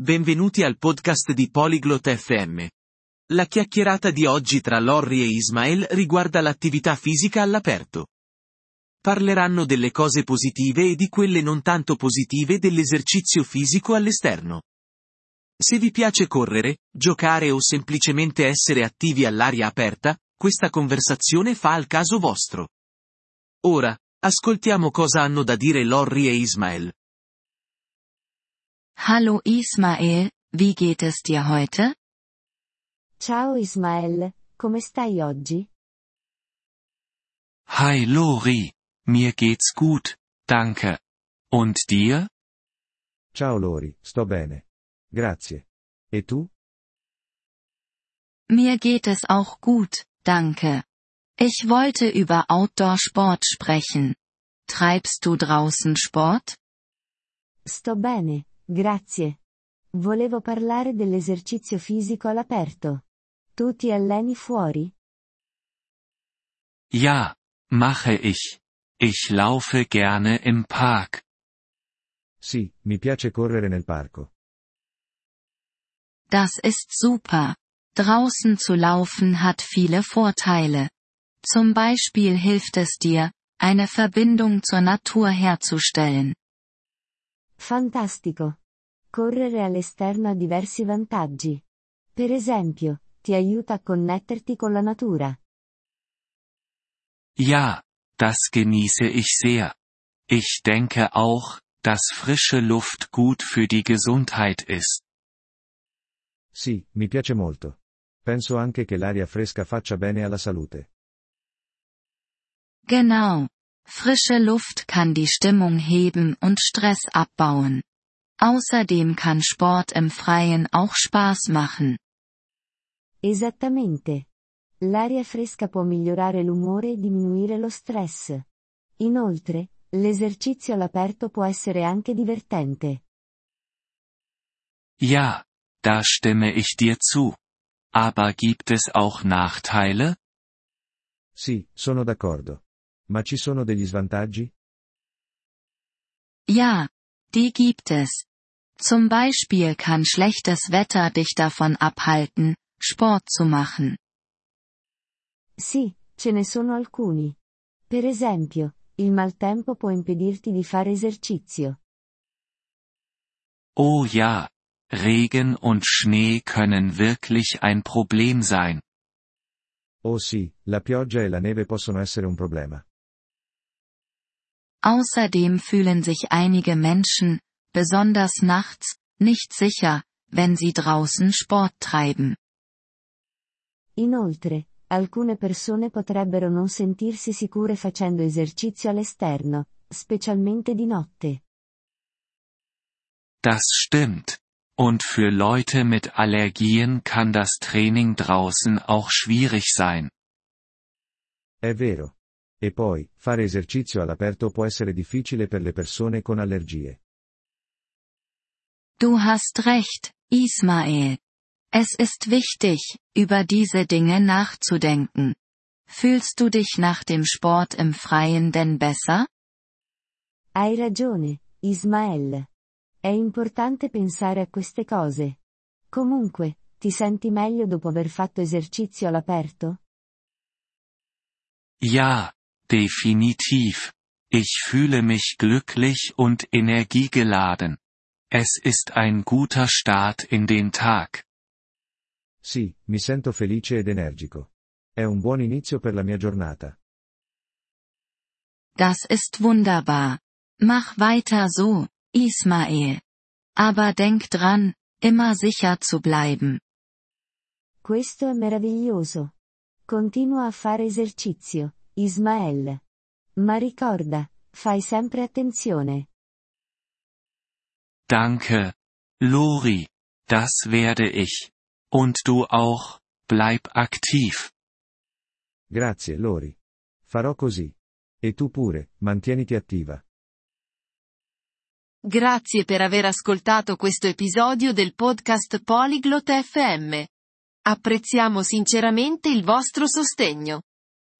Benvenuti al podcast di Polyglot FM. La chiacchierata di oggi tra Lorry e Ismael riguarda l'attività fisica all'aperto. Parleranno delle cose positive e di quelle non tanto positive dell'esercizio fisico all'esterno. Se vi piace correre, giocare o semplicemente essere attivi all'aria aperta, questa conversazione fa al caso vostro. Ora, ascoltiamo cosa hanno da dire Lorry e Ismael. Hallo Ismael, wie geht es dir heute? Ciao Ismael, come stai oggi? Hi Lori, mir geht's gut, danke. Und dir? Ciao Lori, sto bene. Grazie. E tu? Mir geht es auch gut, danke. Ich wollte über Outdoor-Sport sprechen. Treibst du draußen Sport? Sto bene, grazie. Volevo parlare dell'esercizio fisico all'aperto. Tu ti alleni fuori? Ja, mache ich. Ich laufe gerne im Park. Sì, mi piace correre nel parco. Das ist super. Draußen zu laufen hat viele Vorteile. Zum Beispiel hilft es dir, eine Verbindung zur Natur herzustellen. Fantastico. Correre all'esterno ha diversi vantaggi. Per esempio, ti aiuta a connetterti con la natura. Ja, das genieße ich sehr. Ich denke auch, dass frische Luft gut für die Gesundheit ist. Sì, mi piace molto. Penso anche che l'aria fresca faccia bene alla salute. Genau. Frische Luft kann die Stimmung heben und Stress abbauen. Außerdem kann Sport im Freien auch Spaß machen. Esattamente. L'aria fresca può migliorare l'umore e diminuire lo stress. Inoltre, l'esercizio all'aperto può essere anche divertente. Ja, da stimme ich dir zu. Aber gibt es auch Nachteile? Sì, sono d'accordo. Ma ci sono degli svantaggi? Ja, die gibt es. Zum Beispiel kann schlechtes Wetter dich davon abhalten, Sport zu machen. Sì, ce ne sono alcuni. Per esempio, il maltempo può impedirti di fare esercizio. Oh ja, Regen und Schnee können wirklich ein Problem sein. Oh sì, la pioggia e la neve possono essere un problema. Außerdem fühlen sich einige Menschen, besonders nachts, nicht sicher, wenn sie draußen Sport treiben. Inoltre, alcune persone potrebbero non sentirsi sicure facendo esercizio all'esterno, specialmente di notte. Das stimmt. Und für Leute mit Allergien kann das Training draußen auch schwierig sein. È vero. E poi, fare esercizio all'aperto può essere difficile per le persone con allergie. Du hast recht, Ismael. Es ist wichtig, über diese Dinge nachzudenken. Fühlst du dich nach dem Sport im Freien denn besser? Hai ragione, Ismael. È importante pensare a queste cose. Comunque, ti senti meglio dopo aver fatto esercizio all'aperto? Ja, definitiv. Ich fühle mich glücklich und energiegeladen. Es ist ein guter Start in den Tag. Sì, mi sento felice ed energico. È un buon inizio per la mia giornata. Das ist wunderbar. Mach weiter so, Ismael. Aber denk dran, immer sicher zu bleiben. Questo è meraviglioso. Continua a fare esercizio, Ismael. Ma ricorda, fai sempre attenzione. Danke, Lori. Das werde ich. Und du auch, bleib aktiv. Grazie, Lori. Farò così. E tu pure, mantieniti attiva. Grazie per aver ascoltato questo episodio del podcast Polyglot FM. Apprezziamo sinceramente il vostro sostegno.